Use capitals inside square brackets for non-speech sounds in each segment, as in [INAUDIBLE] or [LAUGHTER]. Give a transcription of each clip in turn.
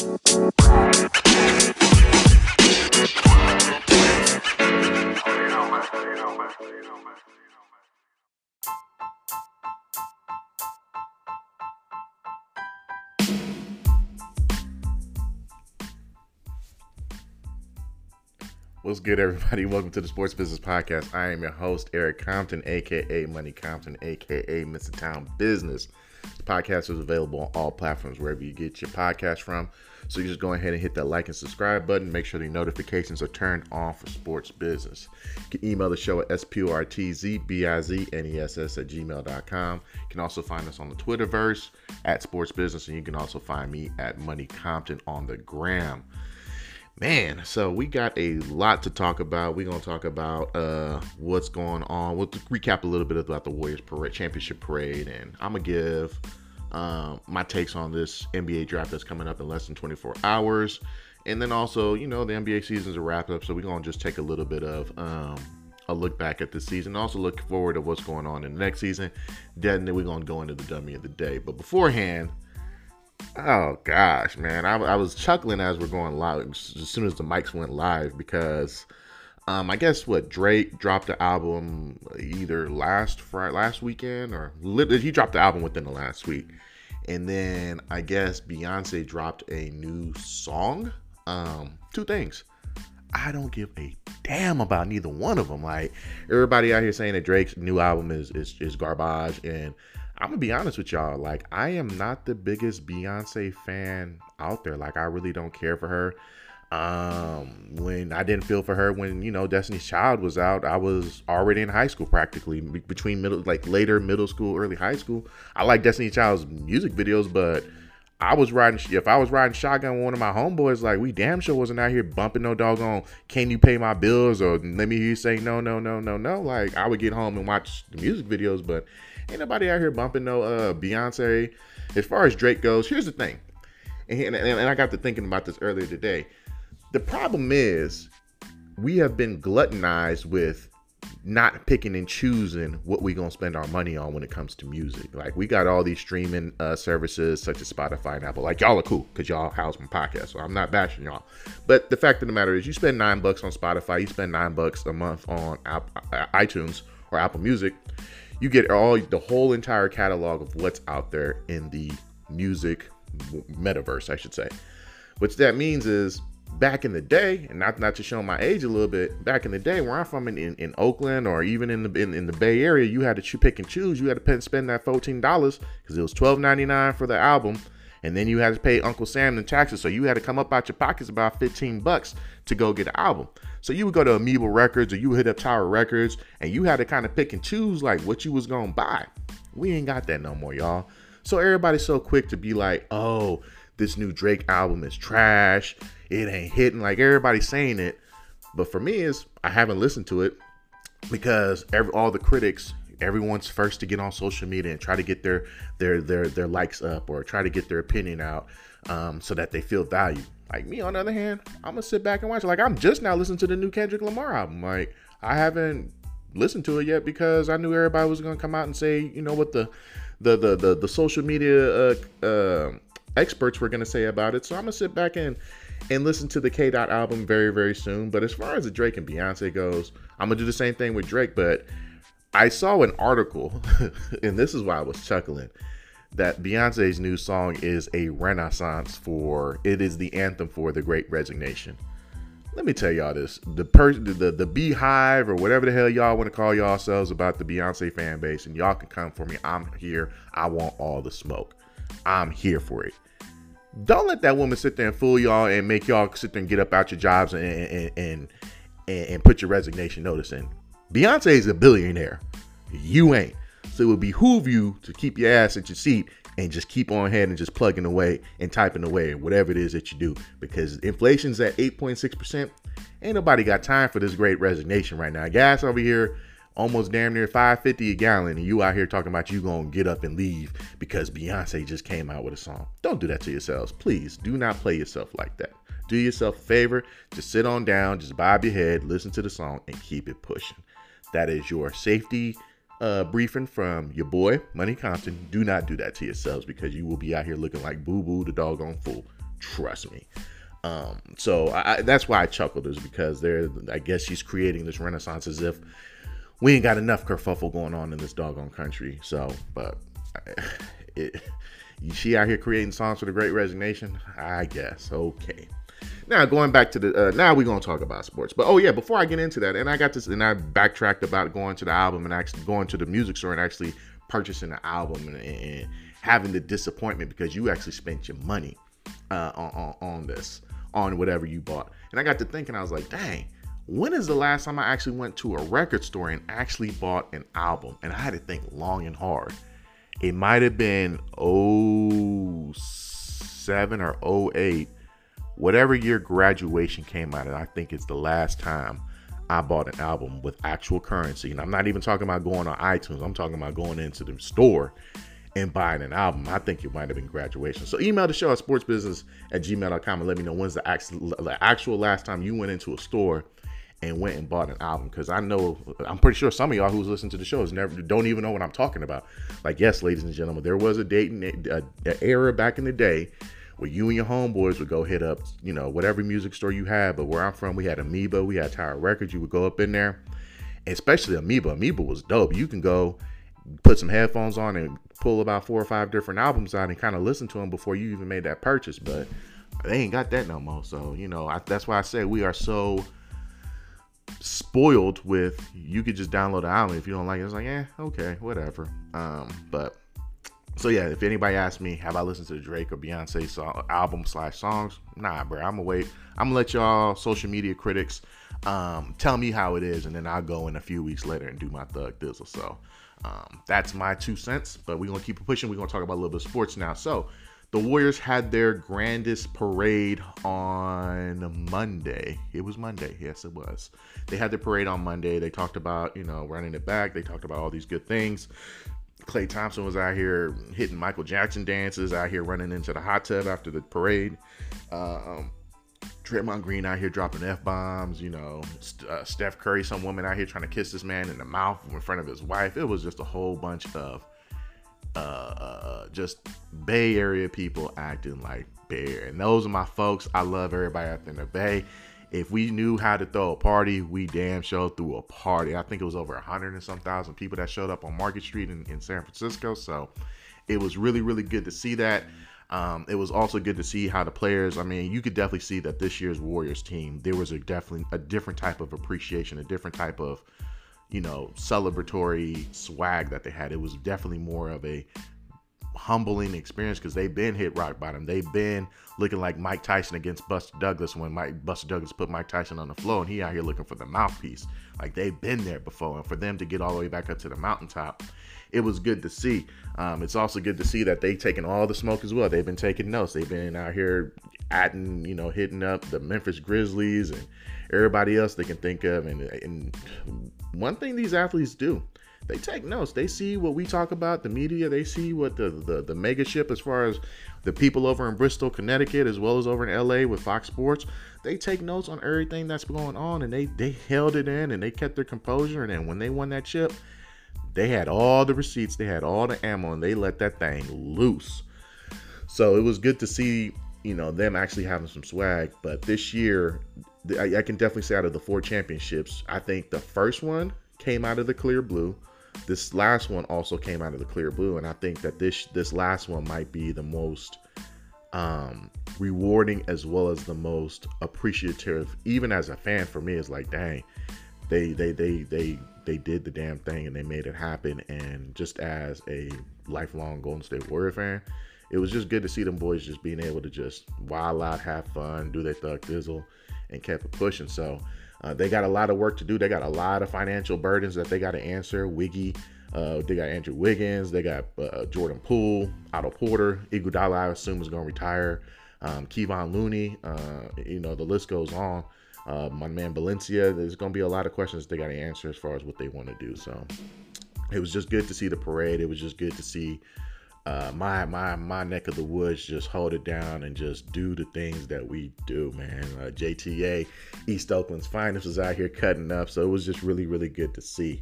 What's good, everybody? [LAUGHS] Welcome to the Sports Business Podcast. I am your host, Eric Compton, aka Money Compton, aka Mr. Town Business. Podcast is available on all platforms, wherever you get your podcast from. So you just go ahead and hit that like and subscribe button. Make sure the notifications are turned on for sports business. You can email the show at sportzbizNess at gmail.com. You can also find us on the Twitterverse at Sports Business, and you can also find me at Money Compton on the gram man so we got a lot to talk about. We're going to talk about uh what's going on. We'll recap a little bit about the warriors parade championship parade and i'm gonna give um, my takes on this nba draft that's coming up in less than 24 hours. And then also you know the nba season's a wrap up so we're going to just take a little bit of um, a look back at the season. Also look forward to what's going on in the next season. Then we're going to go into the dummy of the day. But beforehand Oh gosh, man, I, I, was chuckling as we're going live as soon as the mics went live because, um, I guess what Drake dropped the album either last Friday, last weekend, or he dropped the album within the last week, and then I guess Beyonce dropped a new song. Um, two things. I don't give a damn about neither one of them. Like everybody out here saying that Drake's new album is is, is garbage and I'm gonna be honest with y'all. Like, I am not the biggest Beyonce fan out there. Like, I really don't care for her. Um, when I didn't feel for her when you know Destiny's Child was out, I was already in high school practically between middle, like later middle school, early high school. I like Destiny's Child's music videos, but I was riding. If I was riding shotgun with one of my homeboys, like we damn sure wasn't out here bumping no doggone. Can you pay my bills or let me hear you say no, no, no, no, no. Like I would get home and watch the music videos, but Ain't nobody out here bumping no uh, Beyonce. As far as Drake goes, here's the thing, and, and, and I got to thinking about this earlier today. The problem is we have been gluttonized with not picking and choosing what we're gonna spend our money on when it comes to music. Like we got all these streaming uh, services such as Spotify and Apple. Like y'all are cool because y'all house my podcast, so I'm not bashing y'all. But the fact of the matter is, you spend nine bucks on Spotify, you spend nine bucks a month on App, uh, iTunes or Apple Music you get all the whole entire catalog of what's out there in the music metaverse, I should say. Which that means is back in the day, and not not to show my age a little bit, back in the day where I'm from in, in, in Oakland or even in the in, in, the Bay Area, you had to pick and choose. You had to spend that fourteen dollars because it was twelve ninety nine for the album, and then you had to pay Uncle Sam the taxes. So you had to come up out your pockets about fifteen bucks to go get an album. So you would go to Amoeba Records or you hit up Tower Records and you had to kind of pick and choose like what you was gonna buy. We ain't got that no more, y'all. So everybody's so quick to be like, oh, this new Drake album is trash. It ain't hitting. Like everybody's saying it. But for me, is I haven't listened to it because every all the critics, everyone's first to get on social media and try to get their their their their likes up or try to get their opinion out um, so that they feel valued. Like me, on the other hand, I'm gonna sit back and watch. Like I'm just now listening to the new Kendrick Lamar album. Like I haven't listened to it yet because I knew everybody was gonna come out and say, you know, what the the the the, the social media uh, uh, experts were gonna say about it. So I'm gonna sit back and and listen to the K Dot album very very soon. But as far as the Drake and Beyonce goes, I'm gonna do the same thing with Drake. But I saw an article, [LAUGHS] and this is why I was chuckling that Beyonce's new song is a renaissance for it is the anthem for the great resignation. Let me tell y'all this. The person the, the, beehive or whatever the hell y'all want to call y'all yourselves about the Beyonce fan base, and y'all can come for me. I'm here. I want all the smoke. I'm here for it. Don't let that woman sit there and fool y'all and make y'all sit there and get up out your jobs and and and, and, and put your resignation notice in. Beyonce is a billionaire. You ain't. So it would behoove you to keep your ass at your seat and just keep on ahead and just plugging away and typing away whatever it is that you do because inflation's at 8.6%. Ain't nobody got time for this great resignation right now. Gas over here almost damn near 550 a gallon and you out here talking about you gonna get up and leave because Beyonce just came out with a song. Don't do that to yourselves. Please do not play yourself like that. Do yourself a favor, just sit on down, just bob your head, listen to the song, and keep it pushing. That is your safety uh, briefing from your boy, Money Compton. Do not do that to yourselves because you will be out here looking like boo boo the doggone fool. Trust me. Um, so I, that's why I chuckled is because they're I guess she's creating this renaissance as if we ain't got enough kerfuffle going on in this doggone country. So, but [LAUGHS] it, she out here creating songs for the Great Resignation. I guess okay. Now going back to the uh, now we're gonna talk about sports. But oh yeah, before I get into that, and I got this, and I backtracked about going to the album and actually going to the music store and actually purchasing the album and, and having the disappointment because you actually spent your money uh, on, on, on this on whatever you bought. And I got to thinking, I was like, dang, when is the last time I actually went to a record store and actually bought an album? And I had to think long and hard. It might have been 07 or 08, whatever year graduation came out. And I think it's the last time I bought an album with actual currency. And I'm not even talking about going on iTunes, I'm talking about going into the store and buying an album. I think it might have been graduation. So email the show at sportsbusiness at gmail.com and let me know when's the actual, last time you went into a store and went and bought an album. Because I know, I'm pretty sure some of y'all who's listening to the show is never don't even know what I'm talking about. Like, yes, ladies and gentlemen, there was a date and a, a era back in the day where you and your homeboys would go hit up, you know, whatever music store you had. But where I'm from, we had Amoeba, we had Tower Records. You would go up in there, especially Amoeba. Amoeba was dope. You can go put some headphones on and pull about four or five different albums out and kind of listen to them before you even made that purchase. But they ain't got that no more. So you know, I, that's why I say we are so spoiled with you could just download the album if you don't like it. It's like, yeah, okay, whatever. Um, but so yeah, if anybody asks me, have I listened to Drake or Beyonce song, album slash songs? Nah, bro. I'm gonna wait. I'm gonna let y'all social media critics um, tell me how it is, and then I'll go in a few weeks later and do my thug dizzle. So um, that's my two cents, but we're gonna keep pushing. We're gonna talk about a little bit of sports now. So the Warriors had their grandest parade on Monday. It was Monday, yes, it was. They had their parade on Monday. They talked about, you know, running it back. They talked about all these good things. Klay Thompson was out here hitting Michael Jackson dances, out here running into the hot tub after the parade. Uh, um, Draymond Green out here dropping f bombs. You know, uh, Steph Curry, some woman out here trying to kiss this man in the mouth in front of his wife. It was just a whole bunch of uh, uh, just Bay Area people acting like bear. And those are my folks. I love everybody out there in the Bay. If we knew how to throw a party, we damn sure threw a party. I think it was over a hundred and some thousand people that showed up on Market Street in, in San Francisco. So it was really, really good to see that. Um, it was also good to see how the players. I mean, you could definitely see that this year's Warriors team there was a definitely a different type of appreciation, a different type of you know celebratory swag that they had. It was definitely more of a humbling experience because they've been hit rock bottom. They've been looking like Mike Tyson against Buster Douglas when Mike Buster Douglas put Mike Tyson on the floor and he out here looking for the mouthpiece. Like they've been there before, and for them to get all the way back up to the mountaintop it was good to see. Um, it's also good to see that they've taken all the smoke as well. They've been taking notes. They've been out here adding, you know, hitting up the Memphis Grizzlies and everybody else they can think of. And, and one thing these athletes do, they take notes. They see what we talk about, the media. They see what the, the, the mega ship, as far as the people over in Bristol, Connecticut, as well as over in LA with Fox Sports. They take notes on everything that's going on and they, they held it in and they kept their composure. And then when they won that chip, they had all the receipts, they had all the ammo, and they let that thing loose. So it was good to see, you know, them actually having some swag. But this year, I, I can definitely say out of the four championships, I think the first one came out of the clear blue. This last one also came out of the clear blue, and I think that this this last one might be the most um, rewarding as well as the most appreciative. Even as a fan, for me, it's like, dang, they they they they they did the damn thing and they made it happen. And just as a lifelong Golden State Warrior fan, it was just good to see them boys just being able to just wild out, have fun, do their thug dizzle, and kept it pushing. So uh, they got a lot of work to do. They got a lot of financial burdens that they got to answer. Wiggy, uh, they got Andrew Wiggins, they got uh, Jordan Poole, Otto Porter, Iguodala. I assume is going to retire. Um, Kevon Looney, uh, you know the list goes on uh, my man Valencia. There's going to be a lot of questions they got to answer as far as what they want to do. So it was just good to see the parade. It was just good to see uh, my my my neck of the woods just hold it down and just do the things that we do, man. Uh, JTA East Oakland's finest was out here cutting up, so it was just really really good to see.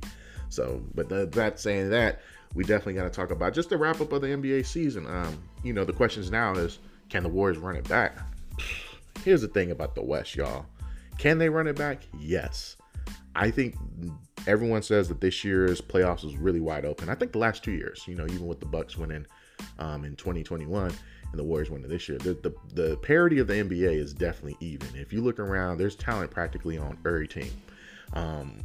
So, but that saying that, we definitely got to talk about just the wrap up of the NBA season. Um, you know, the questions now is Can the Warriors run it back? Here's the thing about the West, y'all. Can they run it back? Yes. I think everyone says that this year's playoffs was really wide open. I think the last two years, you know, even with the Bucks winning um, in 2021 and the Warriors winning this year, the, the the parity of the NBA is definitely even. If you look around, there's talent practically on every team. Um,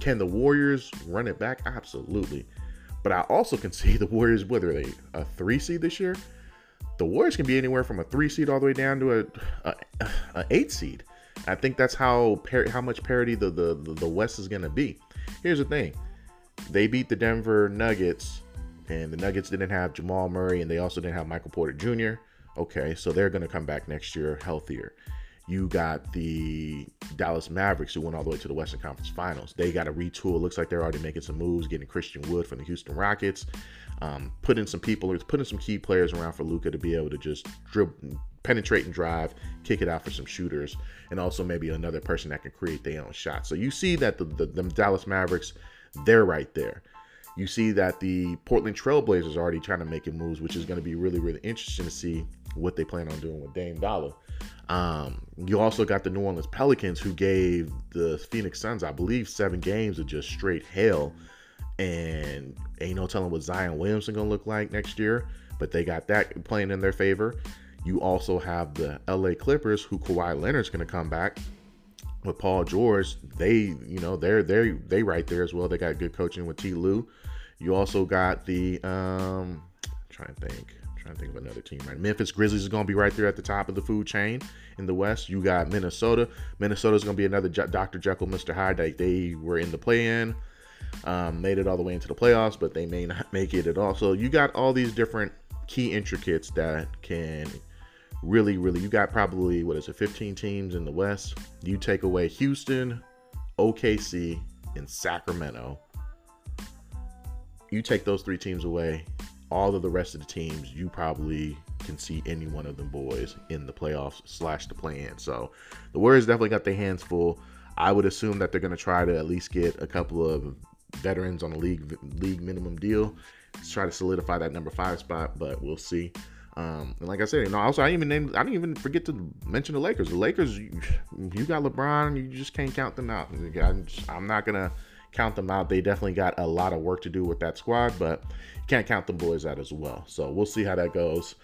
can the Warriors run it back? Absolutely. But I also can [LAUGHS] see the Warriors, whether they a three seed this year, the Warriors can be anywhere from a three seed all the way down to a, a, a eight seed. I think that's how par- how much parity the, the the West is going to be. Here's the thing: they beat the Denver Nuggets, and the Nuggets didn't have Jamal Murray, and they also didn't have Michael Porter Jr. Okay, so they're going to come back next year healthier. You got the Dallas Mavericks who went all the way to the Western Conference Finals. They got a retool. Looks like they're already making some moves, getting Christian Wood from the Houston Rockets, um, putting some people, putting some key players around for Luka to be able to just dribble, penetrate and drive, kick it out for some shooters, and also maybe another person that can create their own shot. So you see that the, the, the Dallas Mavericks, they're right there. You see that the Portland Trailblazers are already trying to make moves, which is going to be really, really interesting to see what they plan on doing with Dame Dollar. Um, you also got the New Orleans Pelicans who gave the Phoenix Suns, I believe, seven games of just straight hell. And ain't no telling what Zion Williamson gonna look like next year, but they got that playing in their favor. You also have the LA Clippers, who Kawhi Leonard's gonna come back with Paul George. They, you know, they're they they right there as well. They got good coaching with T. Lue. You also got the um, trying to think trying to think of another team right. Memphis Grizzlies is going to be right there at the top of the food chain in the West. You got Minnesota. Minnesota is going to be another Je- Dr. Jekyll, Mr. Hyde. They, they were in the play-in, um, made it all the way into the playoffs, but they may not [LAUGHS] make it at all. So you got all these different key intricates that can really, really. You got probably what is it, 15 teams in the West. You take away Houston, OKC, and Sacramento. You take those three teams away, all of the rest of the teams, you probably can see any one of them boys in the playoffs slash the play-in. So the Warriors definitely got their hands full. I would assume that they're going to try to at least get a couple of veterans on a league league minimum deal to try to solidify that number five spot, but we'll see. Um, and like I said, you know, also I didn't even I didn't even forget to mention the Lakers. The Lakers, you, [SIGHS] you got LeBron, you just can't count them out. I'm not gonna count them out. They definitely got a lot of work to do with that squad, but you can't count the boys out as well. So we'll see how that goes.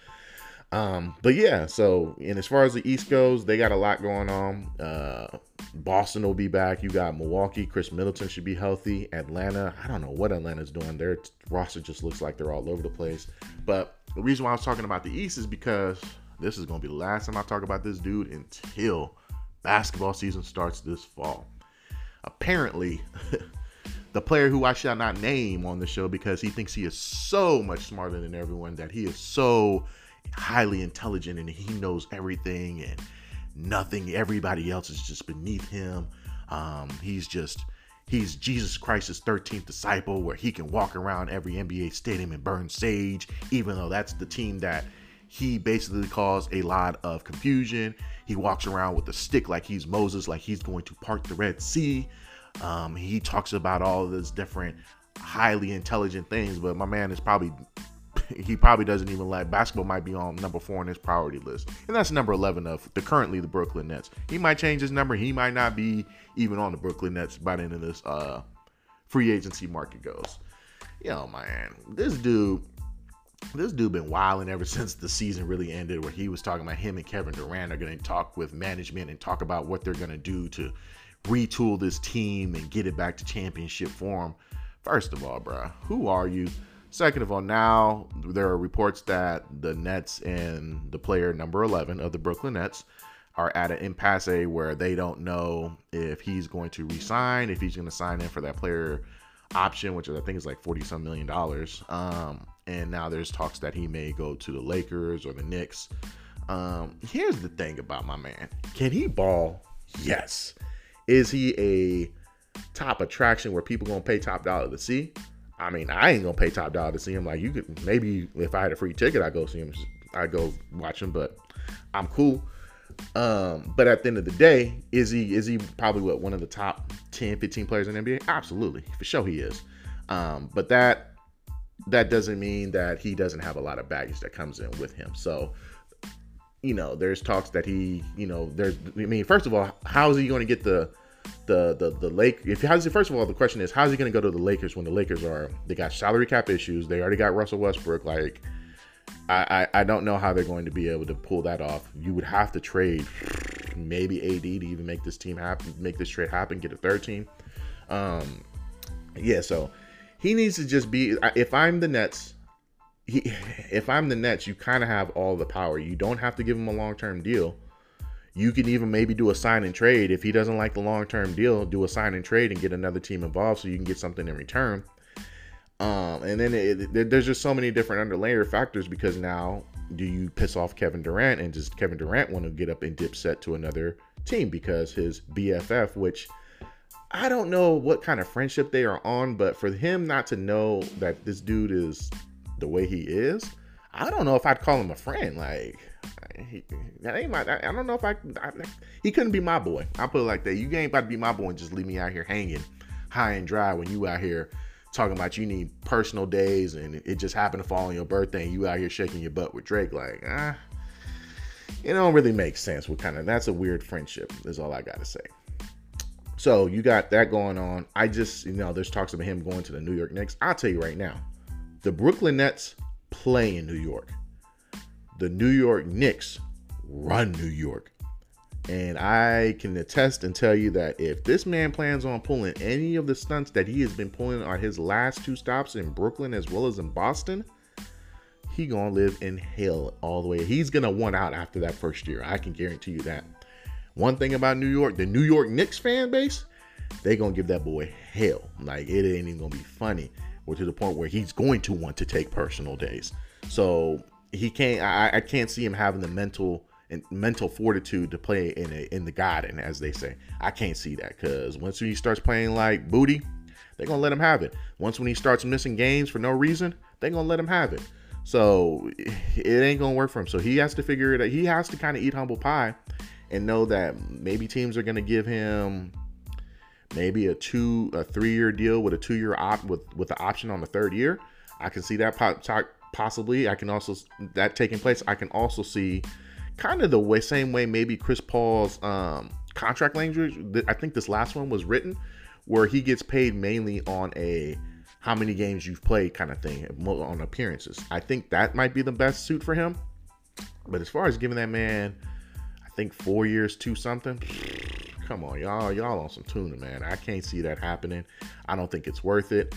Um, but yeah, so and as far as the East goes, they got a lot going on. Uh, Boston will be back. You got Milwaukee. Khris Middleton should be healthy. Atlanta, I don't know what Atlanta's doing. Their roster just looks like they're all over the place. But the reason why I was talking about the East is because this is going to be the last time I talk about this dude until basketball season starts this fall. Apparently, [LAUGHS] the player who I shall not name on the show because he thinks he is so much smarter than everyone, that he is so highly intelligent and he knows everything and nothing, everybody else is just beneath him. Um, he's just, he's Jesus Christ's 13th disciple where he can walk around every NBA stadium and burn sage, even though that's the team that he basically caused a lot of confusion. He walks around with a stick like he's Moses, like he's going to part the Red Sea. Um, he talks about all these different highly intelligent things, but my man is probably [LAUGHS] he probably doesn't even like basketball might be on number four on his priority list. And that's number 11 of the currently the Brooklyn Nets. He might change his number. He might not be even on the Brooklyn Nets by the end of this uh, free agency market goes. Yo, man, this dude, this dude been wilding ever [LAUGHS] since the season really ended where he was talking about him and Kevin Durant are going to talk with management and talk about what they're going to do to retool this team and get it back to championship form. First of all, bro, who are you? Second of all, now there are reports that the Nets and the player number 11 of the Brooklyn Nets are at an impasse where they don't know if he's going to resign, if he's going to sign in for that player option, which I think is like 40 some million dollars. Um, and now there's talks that he may go to the Lakers or the Knicks. Um, here's the thing about my man can he ball? Yes. Is he a top attraction where people gonna pay top dollar to see? I mean, I ain't gonna pay top dollar to see him. Like you could maybe if I had a free ticket, I go see him. I go watch him, but I'm cool. Um, but at the end of the day, is he is he probably what one of the top 10, 15 players in NBA? Absolutely, for sure he is. Um, but that that doesn't mean that he doesn't have a lot of baggage that comes in with him. So you know, there's talks that he, you know, there's. I mean, first of all, how is he going to get the the the the Lake? If how's he, first of all, the question is, how's he going to go to the Lakers when the Lakers are they got salary cap issues? They already got Russell Westbrook. Like, I I, I don't know how they're going to be able to pull that off. You would have to trade maybe AD to even make this team happen, make this trade happen, get a third team. Um, yeah, so he needs to just be. If I'm the Nets, he, [LAUGHS] if I'm the Nets, you kind of have all the power. You don't have to give him a long term deal. You can even maybe do a sign and trade. If he doesn't like the long term deal, do a sign and trade and get another team involved so you can get something in return. Um, and then it, it, there's just so many different underlayer factors because now do you piss off Kevin Durant and does Kevin Durant want to get up and dip set to another team because his BFF, which I don't know what kind of friendship they are on, but for him not to know that this dude is the way he is, I don't know if I'd call him a friend. Like, that ain't my. I, I don't know if I, I, He couldn't be my boy. I put it like that. You ain't about to be my boy and just leave me out here hanging high and dry when you out here talking about you need personal days and it just happened to fall on your birthday and you out here shaking your butt with Drake. Like, ah, it don't really make sense. What kind of that's a weird friendship. Is all I gotta say. So you got that going on. I just, you know, there's talks about him going to the New York Knicks. I'll tell you right now, the Brooklyn Nets play in New York. The New York Knicks run New York. And I can attest and tell you that if this man plans on pulling any of the stunts that he has been pulling on his last two stops in Brooklyn as well as in Boston, he gonna live in hell all the way. He's gonna want out after that first year. I can guarantee you that. One thing about New York, the New York Knicks fan base, they gonna give that boy hell. Like it ain't even gonna be funny, or to the point where he's going to want to take personal days. So he can't. I, I can't see him having the mental and mental fortitude to play in a, in the garden, as they say. I can't see that because once he starts playing like booty, they're gonna let him have it. Once when he starts missing games for no reason, they're gonna let him have it. So it ain't gonna work for him. So he has to figure it out. He has to kind of eat humble pie and know that maybe teams are to give him maybe a two a three year deal with a two year op with with the option on the third year. I can see that possibly. I can also that taking place. I can also see kind of the way same way maybe Chris Paul's um, contract language. I think this last one was written where he gets paid mainly on a how many games you've played kind of thing on appearances. I think that might be the best suit for him. But as far as giving that man I think four years to something. [SIGHS] Come on, y'all, y'all on some tuna, man. I can't see that happening. I don't think it's worth it,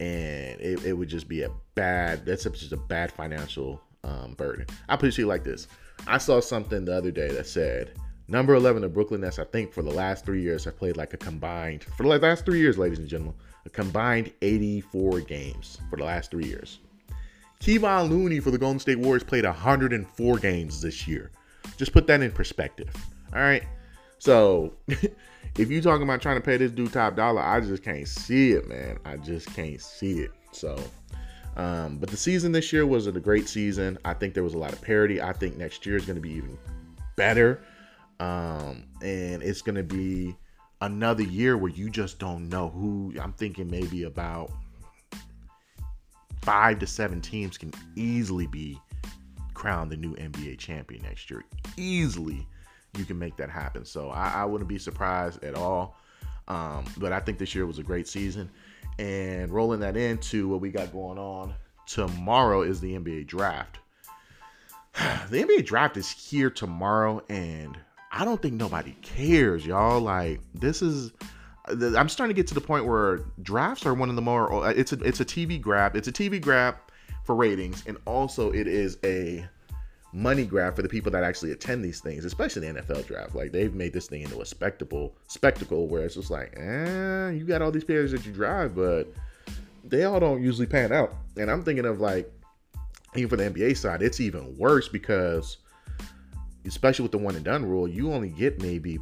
and it, it would just be a bad. That's just a bad financial um, burden. I put it to you like this: I saw something the other day that said number 11 of Brooklyn Nets. I think for the last three years have played like a combined for the last three years, ladies and gentlemen, a combined 84 games for the last three years. Kevon Looney for the Golden State Warriors played 104 games this year. Just put that in perspective. All right. So [LAUGHS] if you talking about trying to pay this dude top dollar, I just can't see it, man. I just can't see it. So, um, but the season this year was a great season. I think there was a lot of parity. I think next year is going to be even better. Um, and it's going to be another year where you just don't know who. I'm thinking maybe about five to seven teams can easily be crowned the new NBA champion next year. Easily, you can make that happen. So I, I wouldn't be surprised at all. Um, but I think this year was a great season. And rolling that into what we got going on tomorrow is the NBA draft. [SIGHS] the NBA draft is here tomorrow, and I don't think nobody cares, y'all. Like this is. I'm starting to get to the point where drafts are one of the more. It's a it's a TV grab. It's a TV grab for ratings, and also it is a money grab for the people that actually attend these things, especially the NFL draft. Like they've made this thing into a spectacle, spectacle where it's just like, eh, you got all these players that you drive, but they all don't usually pan out. And I'm thinking of like, even for the NBA side, it's even worse because, especially with the one and done rule, you only get maybe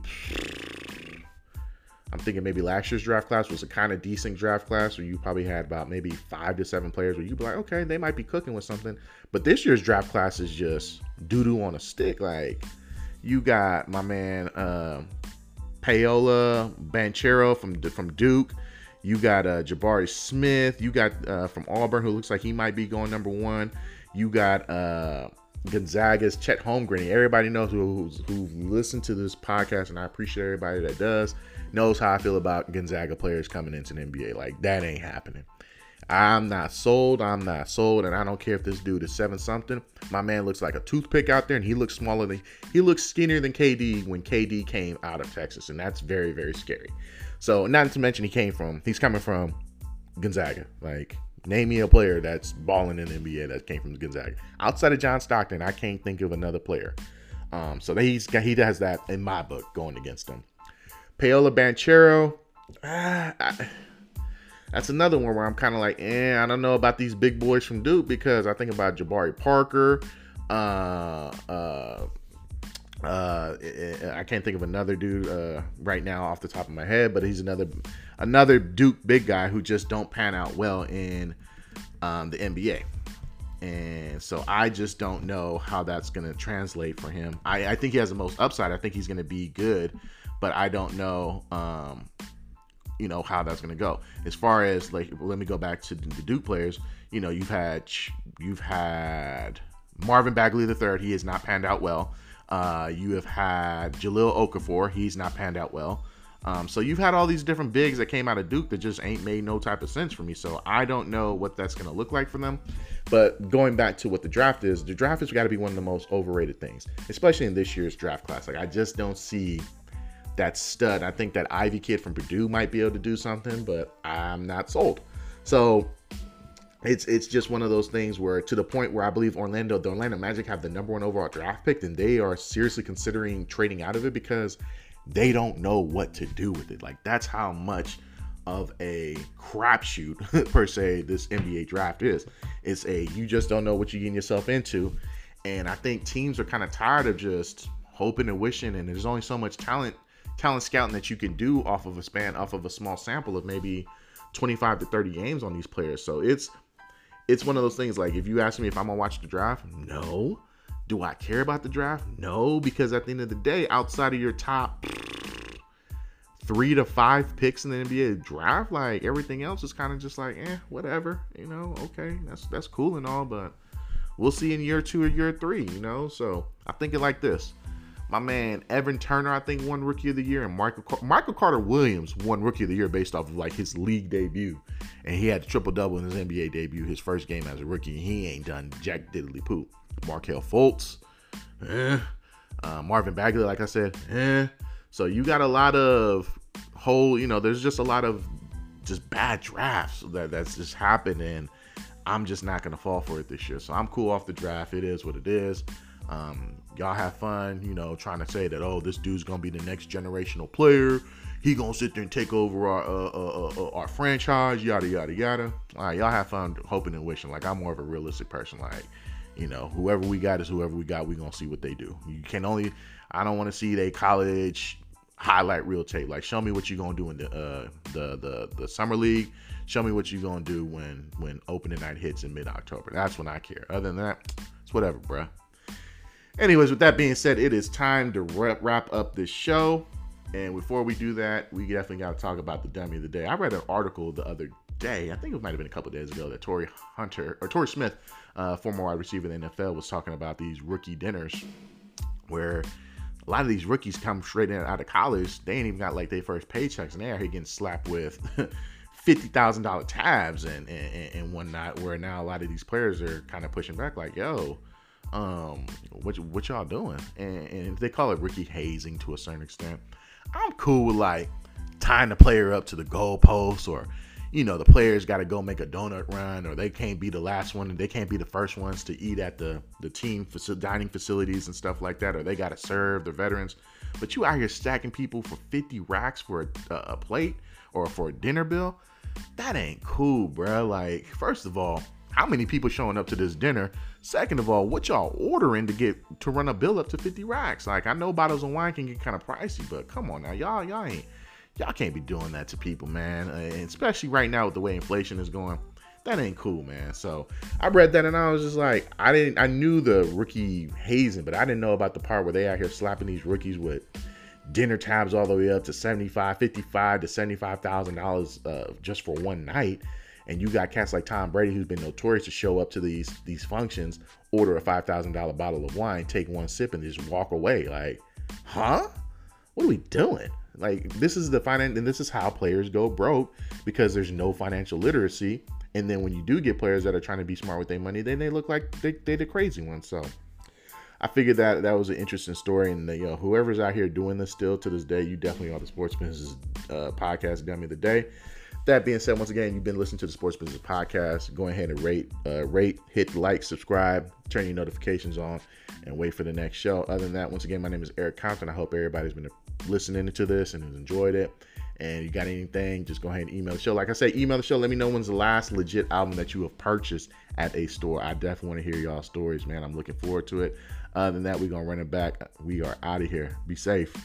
I'm thinking maybe last year's draft class was a kind of decent draft class where you probably had about maybe five to seven players where you'd be like, okay, they might be cooking with something. But this year's draft class is just doo doo on a stick. Like you got my man uh, Paolo Banchero from from Duke. You got uh, Jabari Smith. You got uh, from Auburn who looks like he might be going number one. You got uh, Gonzaga's Chet Holmgren. Everybody knows who, who's who listened to this podcast, and I appreciate everybody that does knows how I feel about Gonzaga players coming into the NBA. Like that ain't happening. I'm not sold. I'm not sold, and I don't care if this dude is seven something. My man looks like a toothpick out there, and he looks smaller than he looks skinnier than KD when KD came out of Texas, and that's very very scary. So, not to mention he came from he's coming from Gonzaga. Like, name me a player that's balling in the NBA that came from Gonzaga. Outside of John Stockton, I can't think of another player. Um, so he's he does that in my book going against him. Paolo Banchero. Ah, that's another one where I'm kind of like, eh, I don't know about these big boys from Duke because I think about Jabari Parker. Uh, uh, uh, I can't think of another dude uh, right now off the top of my head, but he's another another Duke big guy who just don't pan out well in um, the NBA. And so I just don't know how that's going to translate for him. I, I, think he has the most upside. I think he's going to be good, but I don't know um, you know how that's going to go. As far as like, let me go back to the Duke players. You know, you've had you've had Marvin Bagley the third. He has not panned out well. Uh, you have had Jahlil Okafor. He's not panned out well. Um, so you've had all these different bigs that came out of Duke that just ain't made no type of sense for me. So I don't know what that's going to look like for them. But going back to what the draft is, the draft has got to be one of the most overrated things, especially in this year's draft class. Like I just don't see that stud. I think that Ivey kid from Purdue might be able to do something, but I'm not sold. So it's it's just one of those things where to the point where I believe Orlando, the Orlando Magic have the number one overall draft pick, and they are seriously considering trading out of it because they don't know what to do with it. Like that's how much of a crapshoot [LAUGHS] per se this NBA draft is. It's a you just don't know what you're getting yourself into. And I think teams are kind of tired of just hoping and wishing, and there's only so much talent talent scouting that you can do off of a span, off of a small sample of maybe 25 to 30 games on these players. So it's it's one of those things like if you ask me if I'm gonna watch the draft, no. Do I care about the draft? No, because at the end of the day, outside of your top three to five picks in the NBA draft, like everything else is kind of just like, eh, whatever. You know, okay, that's that's cool and all, but we'll see in year two or year three, you know. So I think it like this my man Evan Turner, I think, won Rookie of the Year, and Michael Car- Michael Carter Williams won Rookie of the Year based off of like his league debut, and he had a triple double in his NBA debut, his first game as a rookie. He ain't done jack diddly poo. Markelle Fultz, eh. Uh, Marvin Bagley, like I said, eh. So you got a lot of whole, you know, there's just a lot of just bad drafts that that's just happened, and I'm just not gonna fall for it this year. So I'm cool off the draft. It is what it is. Um, y'all have fun, you know, trying to say that oh, this dude's gonna be the next generational player. He gonna sit there and take over our uh, uh, uh, uh, our franchise, yada yada yada. All right, y'all have fun, hoping and wishing. Like I'm more of a realistic person. Like, you know, whoever we got is whoever we got. We gonna see what they do. You can only. I don't want to see they college highlight real tape. Like, show me what you're gonna do in the uh, the the the summer league. Show me what you're gonna do when when opening night hits in mid October. That's when I care. Other than that, it's whatever, bruh. Anyways, with that being said, it is time to wrap up this show. And before we do that, we definitely got to talk about the dummy of the day. I read an article the other day, I think it might have been a couple days ago, that Torii Hunter or Torrey Smith, uh, former wide receiver in the NFL, was talking about these rookie dinners where a lot of these rookies come straight in out of college. They ain't even got like their first paychecks, and they're getting slapped with [LAUGHS] fifty thousand dollar tabs and, and and whatnot. Where now a lot of these players are kind of pushing back, like, "Yo, um, what what y'all doing? And, and they call it Ricky hazing to a certain extent. I'm cool with like tying the player up to the goalpost or you know the players got to go make a donut run or they can't be the last one and they can't be the first ones to eat at the the team dining facilities and stuff like that or they got to serve the veterans but you out here stacking people for 50 racks for a, a plate or for a dinner bill that ain't cool bro like first of all how many people showing up to this dinner Second of all, what y'all ordering to get to run a bill up to 50 racks? Like I know bottles of wine can get kind of pricey, but come on now, y'all, y'all ain't y'all can't be doing that to people, man. And especially right now with the way inflation is going. That ain't cool, man. So I read that and I was just like, I didn't I knew the rookie hazing, but I didn't know about the part where they out here slapping these rookies with dinner tabs all the way up to 75 55 to 75 thousand uh, dollars just for one night And you got cats like Tom Brady, who's been notorious to show up to these these functions, order a five thousand dollar bottle of wine, take one sip, and just walk away. Like, huh? What are we doing? Like, this is the finance, and this is how players go broke because there's no financial literacy. And then when you do get players that are trying to be smart with their money, then they look like they, they're the crazy ones. So I figured that that was an interesting story, and that, you know, whoever's out here doing this still to this day, you definitely are the sports business uh, podcast dummy of the day. That being said, once again, you've been listening to the Sports Business Podcast. Go ahead and rate, uh, rate, hit like, subscribe, turn your notifications on, and wait for the next show. Other than that, once again, my name is Eric Compton. I hope everybody's been listening to this and has enjoyed it. And you got anything, just go ahead and email the show. Like I say, email the show. Let me know when's the last legit album that you have purchased at a store. I definitely want to hear y'all stories, man. I'm looking forward to it. Other than that, we're going to run it back. We are out of here. Be safe.